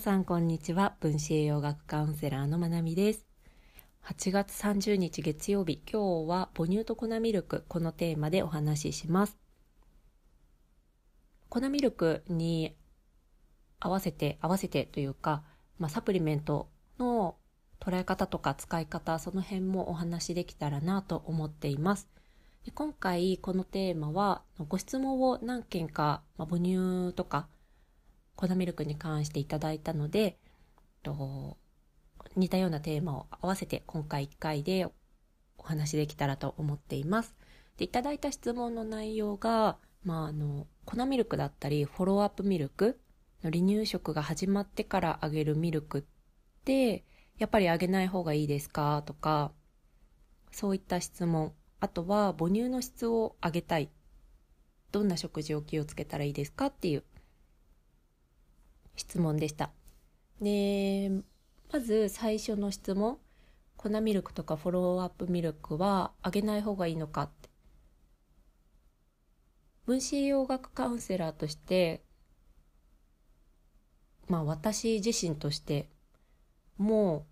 皆さんこんにちは。分子栄養学カウンセラーのまなみです。8月30日月曜日。今日は母乳と粉ミルク。このテーマでお話しします。粉ミルクに合わせて合わせてというか、まあ、サプリメントの捉え方とか使い方その辺もお話できたらなと思っています。で今回このテーマはご質問を何件か、まあ、母乳とか粉ミルクに関していただいたので、と似たようなテーマを合わせて今回1回でお話しできたらと思っています。でいただいた質問の内容が、まあ、あの粉ミルクだったりフォローアップミルクの離乳食が始まってからあげるミルクってやっぱりあげない方がいいですかとかそういった質問あとは母乳の質を上げたいどんな食事を気をつけたらいいですかっていう質問でした。で、まず最初の質問。粉ミルクとかフォローアップミルクはあげない方がいいのかって。分子栄養学カウンセラーとして、まあ私自身としても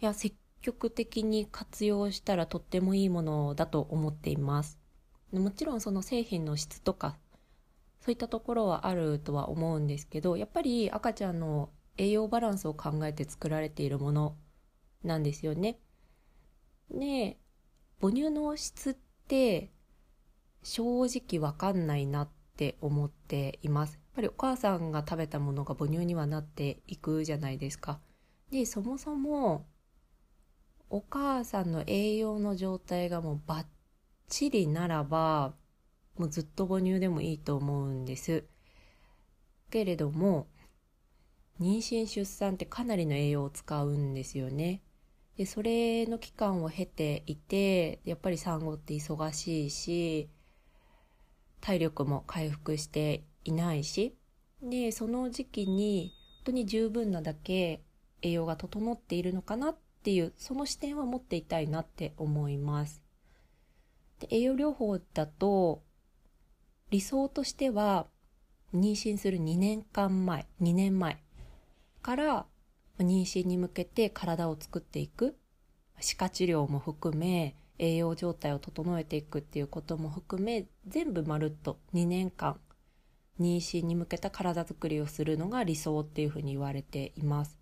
う、いや、積極的に活用したらとってもいいものだと思っています。もちろんその製品の質とかそういったところはあるとは思うんですけどやっぱり赤ちゃんの栄養バランスを考えて作られているものなんですよね。で母乳の質って正直わかんないなって思っています。やっぱりお母さんが食べたものが母乳にはなっていくじゃないですか。でそもそもお母さんの栄養の状態がもうバッチリならばもうずっと母乳でもいいと思うんです。けれども妊娠出産ってかなりの栄養を使うんですよね。でそれの期間を経ていてやっぱり産後って忙しいし体力も回復していないしでその時期に本当に十分なだけ栄養が整っているのかなっていうその視点は持っていたいなって思います。で栄養療法だと理想としては妊娠する2年間前2年前から妊娠に向けて体を作っていく歯科治療も含め栄養状態を整えていくっていうことも含め全部まるっと2年間妊娠に向けた体づくりをするのが理想っていうふうに言われています。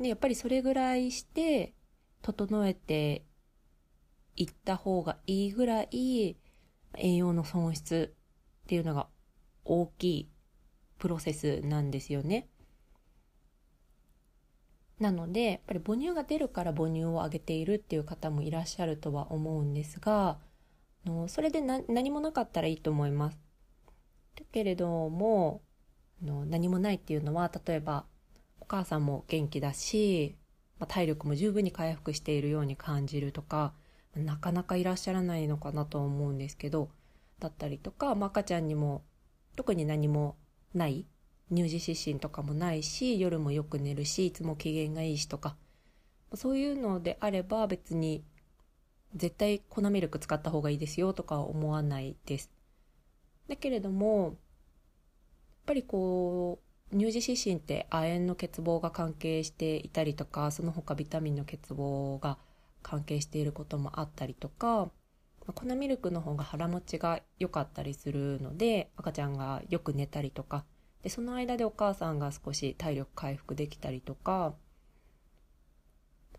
でやっぱりそれぐらいして整えていった方がいいぐらい栄養の損失っていうのが大きいプロセスなんですよね。なのでやっぱり母乳が出るから母乳をあげているっていう方もいらっしゃるとは思うんですがのそれで何もなかったらいいと思います。だけれどもの何もないっていうのは例えばお母さんも元気だし、まあ、体力も十分に回復しているように感じるとかなかなかいらっしゃらないのかなと思うんですけどだったりとか、まあ、赤ちゃんにも特に何もない乳児湿疹とかもないし夜もよく寝るしいつも機嫌がいいしとかそういうのであれば別に絶対粉ミルク使った方がいいですよとか思わないです。だけれどもやっぱりこう乳児湿疹って亜鉛の欠乏が関係していたりとかその他ビタミンの欠乏が関係していることもあったりとか粉ミルクの方が腹持ちが良かったりするので赤ちゃんがよく寝たりとか。でその間でお母さんが少し体力回復できたりとか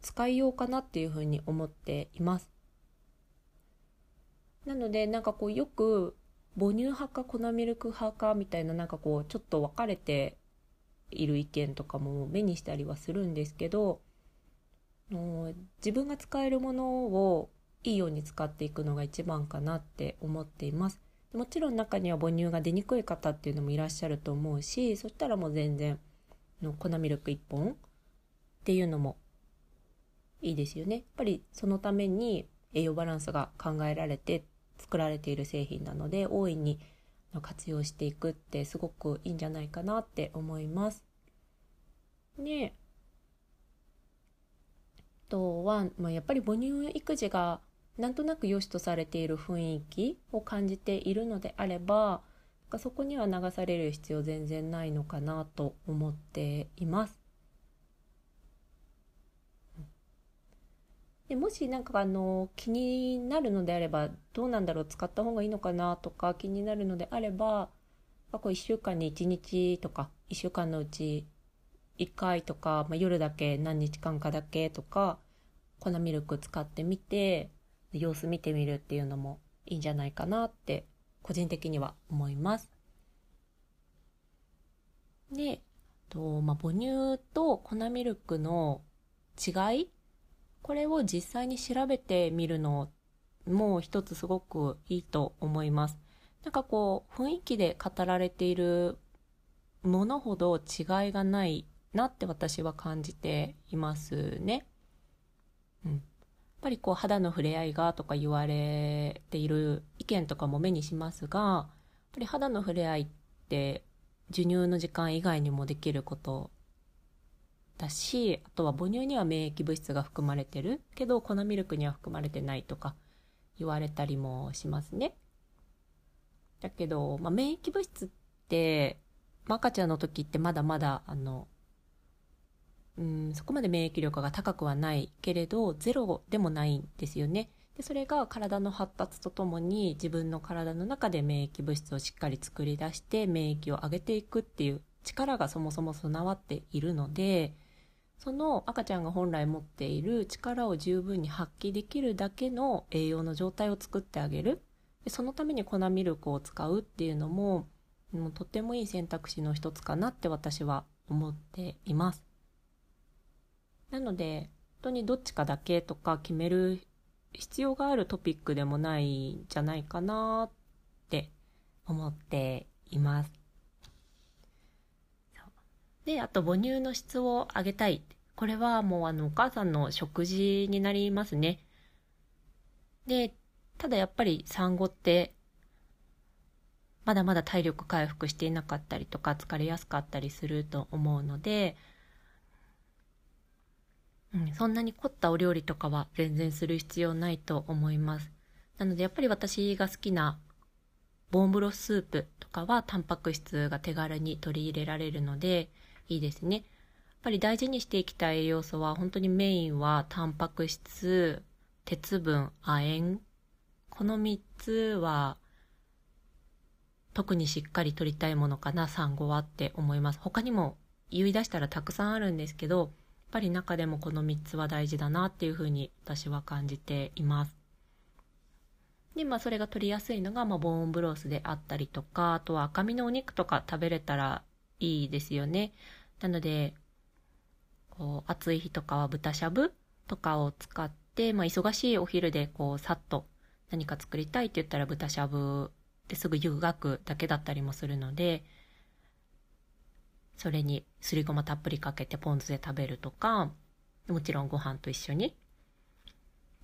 使いようかなっていうふうに思っています。なのでなんかこうよく母乳派か粉ミルク派かみたいななんかこうちょっと分かれている意見とかも目にしたりはするんですけど自分が使えるものをいいように使っていくのが一番かなって思っています。もちろん中には母乳が出にくい方っていうのもいらっしゃると思うしそしたらもう全然の粉ミルク1本っていうのもいいですよね。やっぱりそのために栄養バランスが考えられて作られている製品なので大いに活用していくってすごくいいんじゃないかなって思います。でとは、まあ、やっぱり母乳育児がなんとなく良しとされている雰囲気を感じているのであればそこには流される必要全然ないのかなと思っています。でもしなんかあの気になるのであればどうなんだろう使った方がいいのかなとか気になるのであれば過去1週間に1日とか1週間のうち1回とか、まあ、夜だけ何日間かだけとか粉ミルク使ってみて様子見てみるっていうのもいいんじゃないかなって個人的には思います。で、とまあ、母乳と粉ミルクの違いこれを実際に調べてみるのも一つすごくいいと思います。なんかこう雰囲気で語られているものほど違いがないなって私は感じていますね。うん。やっぱりこう肌の触れ合いがとか言われている意見とかも目にしますが、やっぱり肌の触れ合いって授乳の時間以外にもできることだしあとは母乳には免疫物質が含まれてるけど粉ミルクには含まれてないとか言われたりもしますね。だけど、まあ、免疫物質って、赤ちゃんの時ってまだまだあのうんそこまで免疫力が高くはないけれどゼロでもないんですよね。でそれが体の発達とともに自分の体の中で免疫物質をしっかり作り出して免疫を上げていくっていう力がそもそも備わっているのでその赤ちゃんが本来持っている力を十分に発揮できるだけの栄養の状態を作ってあげるでそのために粉ミルクを使うっていうのももうとってもいい選択肢の一つかなって私は思っていますなので本当にどっちかだけとか決める必要があるトピックでもないんじゃないかなって思っていますで、あと母乳の質を上げたい。これはもうあのお母さんの食事になりますね。で、ただやっぱり産後ってまだまだ体力回復していなかったりとか疲れやすかったりすると思うので、うん、そんなに凝ったお料理とかは全然する必要ないと思います。なのでやっぱり私が好きなボーンブロススープとかはタンパク質が手軽に取り入れられるのでいいですね。やっぱり大事にしていきたい栄養素は本当にメインはタンパク質、鉄分、亜鉛。この3つは特にしっかり取りたいものかな、産後はって思います。他にも言い出したらたくさんあるんですけど、っぱり中でもこの3つは大事だなっていうふうに私は感じています。で、まあそれが取りやすいのが、まあボーンブロースであったりとか、あとは赤身のお肉とか食べれたらいいですよね。なので、こう、暑い日とかは豚しゃぶとかを使って、まあ、忙しいお昼で、こう、さっと何か作りたいって言ったら豚しゃぶですぐ湯がくだけだったりもするので、それにすりごまたっぷりかけてポン酢で食べるとか、もちろんご飯と一緒に。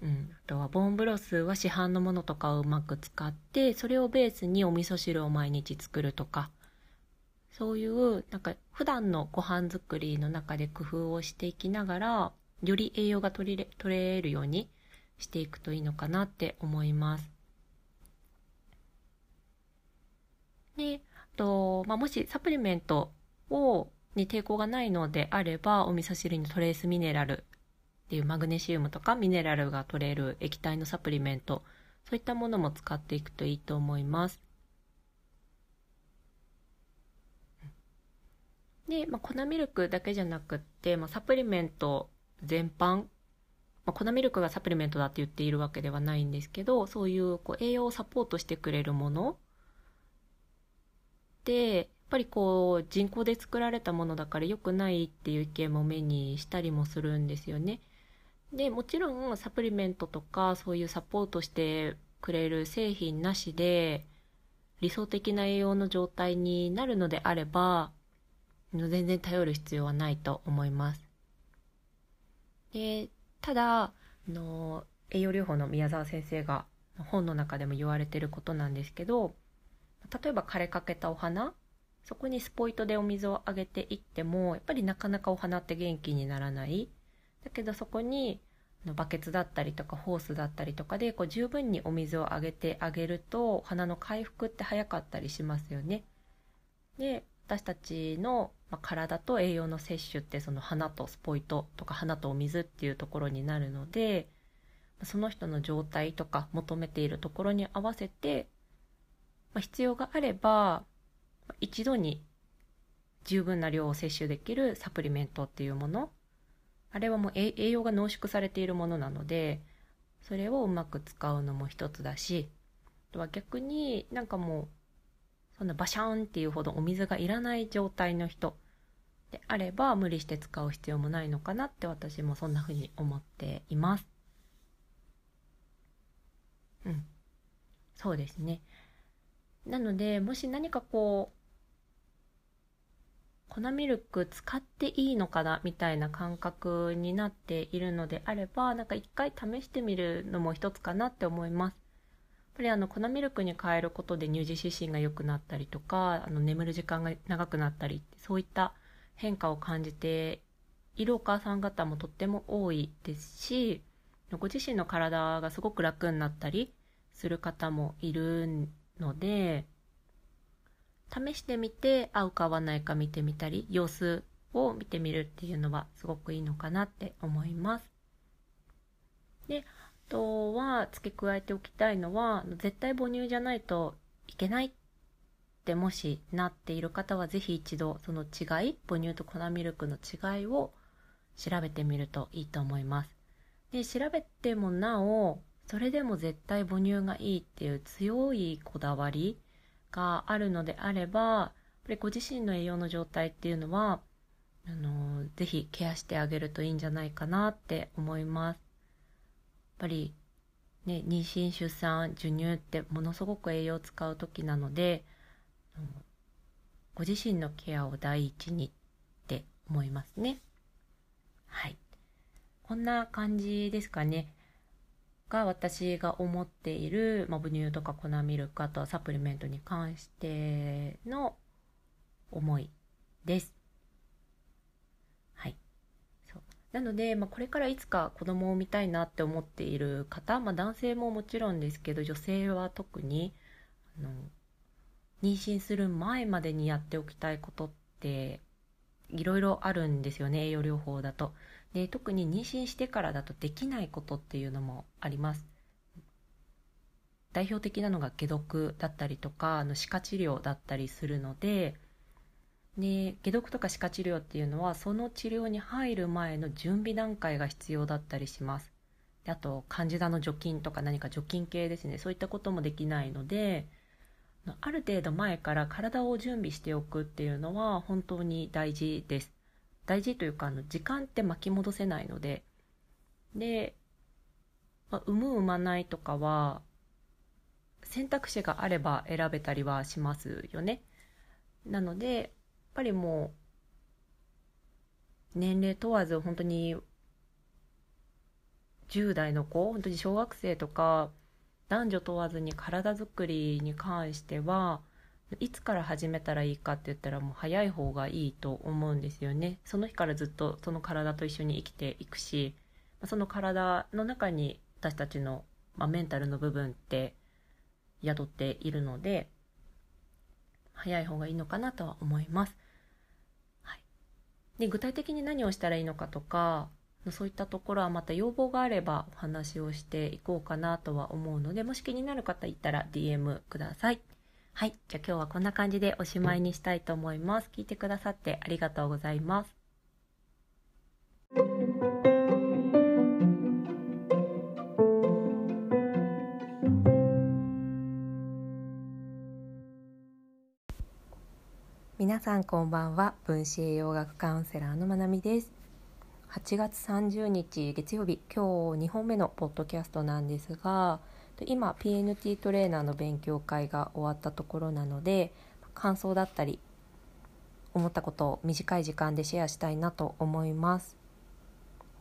うん。あとはボンブロスは市販のものとかをうまく使って、それをベースにお味噌汁を毎日作るとか、そういうなんか普段のご飯作りの中で工夫をしていきながらより栄養が取りれ取れるようにしていくといいのかなって思います。で、あと、まあ、もしサプリメントをに抵抗がないのであればお味噌汁にトレースミネラルっていうマグネシウムとかミネラルが取れる液体のサプリメントそういったものも使っていくといいと思います。で、まあ、粉ミルクだけじゃなくって、まあ、サプリメント全般、まあ、粉ミルクがサプリメントだって言っているわけではないんですけど、そういうこう栄養をサポートしてくれるもので、っぱりこう人工で作られたものだから良くないっていう意見も目にしたりもするんですよね。で、もちろんサプリメントとかそういうサポートしてくれる製品なしで理想的な栄養の状態になるのであれば、全然頼る必要はないと思います。でただあの栄養療法の宮沢先生が本の中でも言われてることなんですけど例えば枯れかけたお花そこにスポイトでお水をあげていってもやっぱりなかなかお花って元気にならないだけどそこにバケツだったりとかホースだったりとかでこう十分にお水をあげてあげると花の回復って早かったりしますよね。で私たちの体と栄養の摂取ってその花とスポイトとか花とお水っていうところになるのでその人の状態とか求めているところに合わせて、まあ、必要があれば一度に十分な量を摂取できるサプリメントっていうものあれはもう栄養が濃縮されているものなのでそれをうまく使うのも一つだしあとは逆になんかもうそんなバシャーンっていうほどお水がいらない状態の人であれば無理して使う必要もないのかなって私もそんな風に思っています。うん。そうですね。なので、もし何かこう、粉ミルク使っていいのかなみたいな感覚になっているのであれば、なんか一回試してみるのも一つかなって思います。やっぱりあの粉ミルクに変えることで乳児湿疹が良くなったりとか、あの眠る時間が長くなったり、そういった変化を感じているお母さん方もとっても多いですし、ご自身の体がすごく楽になったりする方もいるんので、試してみて合うか合わないか見てみたり、様子を見てみるっていうのはすごくいいのかなって思います。で、あとは付け加えておきたいのは、絶対母乳じゃないといけないってもしなっている方は、ぜひ一度その違い、母乳と粉ミルクの違いを調べてみるといいと思います。で、調べてもなお、それでも絶対母乳がいいっていう強いこだわりがあるのであれば、やっぱりご自身の栄養の状態っていうのは、あの、ぜひケアしてあげるといいんじゃないかなって思います。やっぱり、ね、妊娠、出産、授乳ってものすごく栄養を使う時なので、ご自身のケアを第一にって思いますね。はい。こんな感じですかね。が私が思っている、まあ、母乳とか粉ミルクあとはサプリメントに関しての思いです。はい。そうなので、まあ、これからいつか子供を産みたいなって思っている方、まあ、男性ももちろんですけど女性は特にあの妊娠する前までにやっておきたいことっていろいろあるんですよね栄養療法だと。で特に妊娠してからだとできないことっていうのもあります。代表的なのが解毒だったりとかあの歯科治療だったりするのでで解毒とか歯科治療っていうのはその治療に入る前の準備段階が必要だったりします。であとカンジダの除菌とか何か除菌系ですね。そういったこともできないのである程度前から体を準備しておくっていうのは本当に大事です。大事というかあの時間って巻き戻せないので。で、まあ、産む産まないとかは選択肢があれば選べたりはしますよね。なのでやっぱりもう年齢問わず本当に10代の子本当に小学生とか男女問わずに体づくりに関してはいつから始めたらいいかって言ったらもう早い方がいいと思うんですよね。その日からずっとその体と一緒に生きていくしその体の中に私たちの、まあ、メンタルの部分って宿っているので早い方がいいのかなとは思います、はい、で具体的に何をしたらいいのかとかそういったところはまた要望があればお話をしていこうかなとは思うのでもし気になる方いたら DM ください。はい。じゃあ今日はこんな感じでおしまいにしたいと思います。聞いてくださってありがとうございます。皆さんこんばんは分子栄養学カウンセラーのまなみです8月30日月曜日今日2本目のポッドキャストなんですが今 PNT トレーナーの勉強会が終わったところなので感想だったり思ったことを短い時間でシェアしたいなと思います。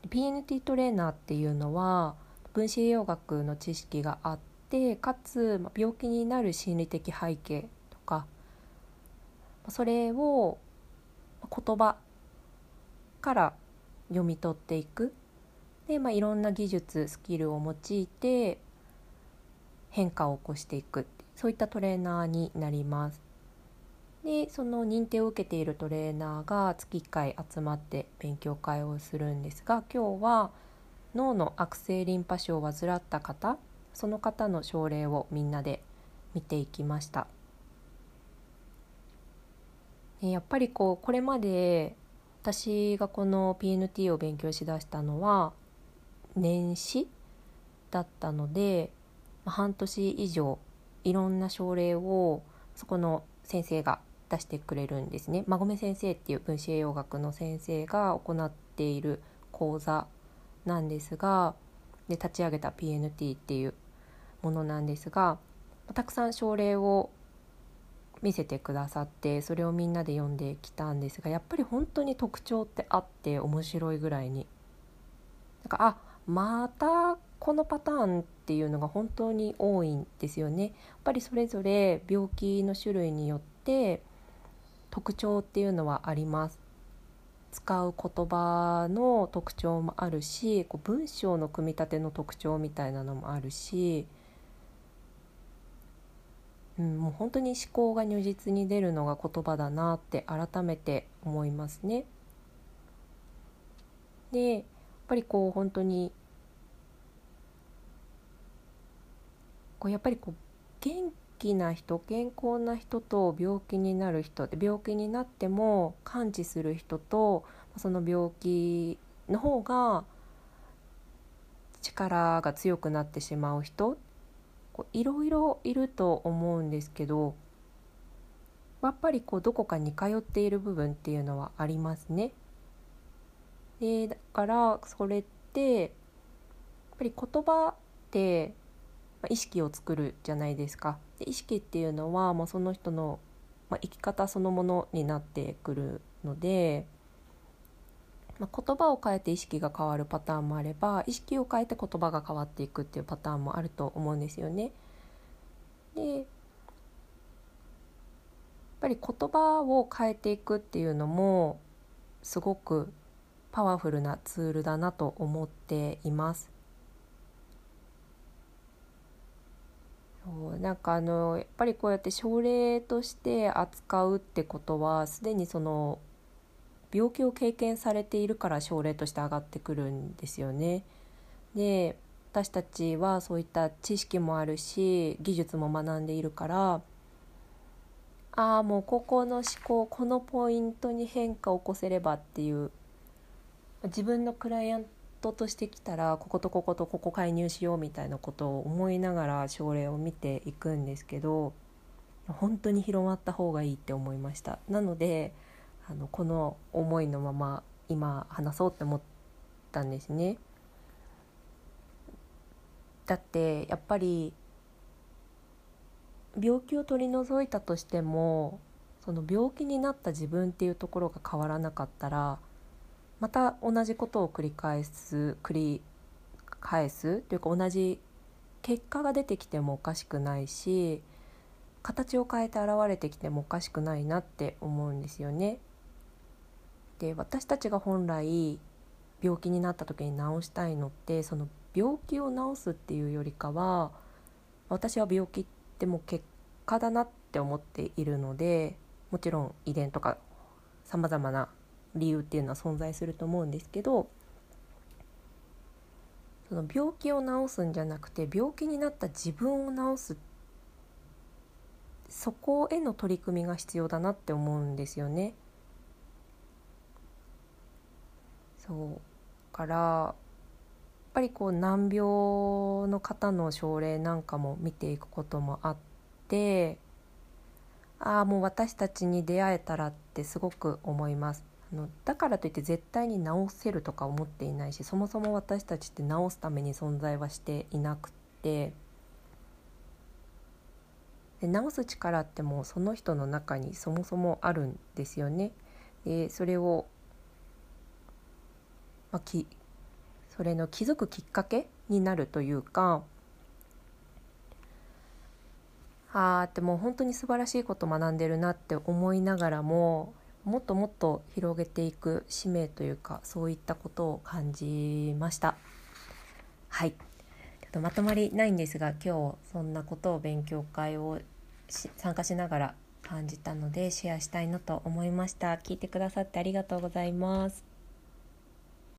PNT トレーナーっていうのは分子栄養学の知識があってかつ病気になる心理的背景とかそれを言葉から読み取っていくで、まあ、いろんな技術スキルを用いて変化を起こしていくそういったトレーナーになります。でその認定を受けているトレーナーが月1回集まって勉強会をするんですが今日は脳の悪性リンパ腫を患った方その方の症例をみんなで見ていきました。やっぱりこうこれまで私がこの PNT を勉強しだしたのは年始だったので半年以上いろんな症例をそこの先生が出してくれるんですね。馬込先生っていう分子栄養学の先生が行っている講座なんですがで立ち上げた PNT っていうものなんですがたくさん症例を見せてくださってそれをみんなで読んできたんですがやっぱり本当に特徴ってあって面白いぐらいになんかあまたこのパターンっていうのが本当に多いんですよね。やっぱりそれぞれ病気の種類によって特徴っていうのはあります。使う言葉の特徴もあるしこう文章の組み立ての特徴みたいなのもあるしうん、もう本当に思考が如実に出るのが言葉だなって改めて思いますね。でやっぱりこう本当にこうやっぱりこう元気な人健康な人と病気になる人で病気になっても完治する人とその病気の方が力が強くなってしまう人こういろいろいると思うんですけどやっぱりこうどこかに通っている部分っていうのはありますね。でだからそれってやっぱり言葉って意識を作るじゃないですか。で意識っていうのはもうその人の、まあ、生き方そのものになってくるのでまあ、言葉を変えて意識が変わるパターンもあれば意識を変えて言葉が変わっていくっていうパターンもあると思うんですよね。でやっぱり言葉を変えていくっていうのもすごくパワフルなツールだなと思っています。なんかあのやっぱりこうやって症例として扱うってことはすでにその病気を経験されているから症例として上がってくるんですよね。で私たちはそういった知識もあるし技術も学んでいるからああもうここの思考このポイントに変化を起こせればっていう自分のクライアントとしてきたらこことこことここ介入しようみたいなことを思いながら症例を見ていくんですけど本当に広まった方がいいって思いましたなのであのこの思いのまま今話そうって思ったんですね。だってやっぱり病気を取り除いたとしてもその病気になった自分っていうところが変わらなかったらまた同じことを繰り返す繰り返すというか同じ結果が出てきてもおかしくないし形を変えて現れてきてもおかしくないなって思うんですよね。で私たちが本来病気になった時に治したいのってその病気を治すっていうよりかは私は病気ってもう結果だなって思っているのでもちろん遺伝とかさまざまな理由っていうのは存在すると思うんですけどその病気を治すんじゃなくて病気になった自分を治すそこへの取り組みが必要だなって思うんですよね。そうからやっぱりこう難病の方の症例なんかも見ていくこともあってああもう私たちに出会えたらってすごく思いますあのだからといって絶対に治せるとか思っていないしそもそも私たちって治すために存在はしていなくてで治す力ってもうその人の中にそもそもあるんですよね。でそれをまあ、きそれの気づくきっかけになるというかああってもう本当に素晴らしいこと学んでるなって思いながらももっともっと広げていく使命というかそういったことを感じました。はい。ちょっとまとまりないんですが今日そんなことを勉強会を参加しながら感じたのでシェアしたいなと思いました。聞いてくださってありがとうございます。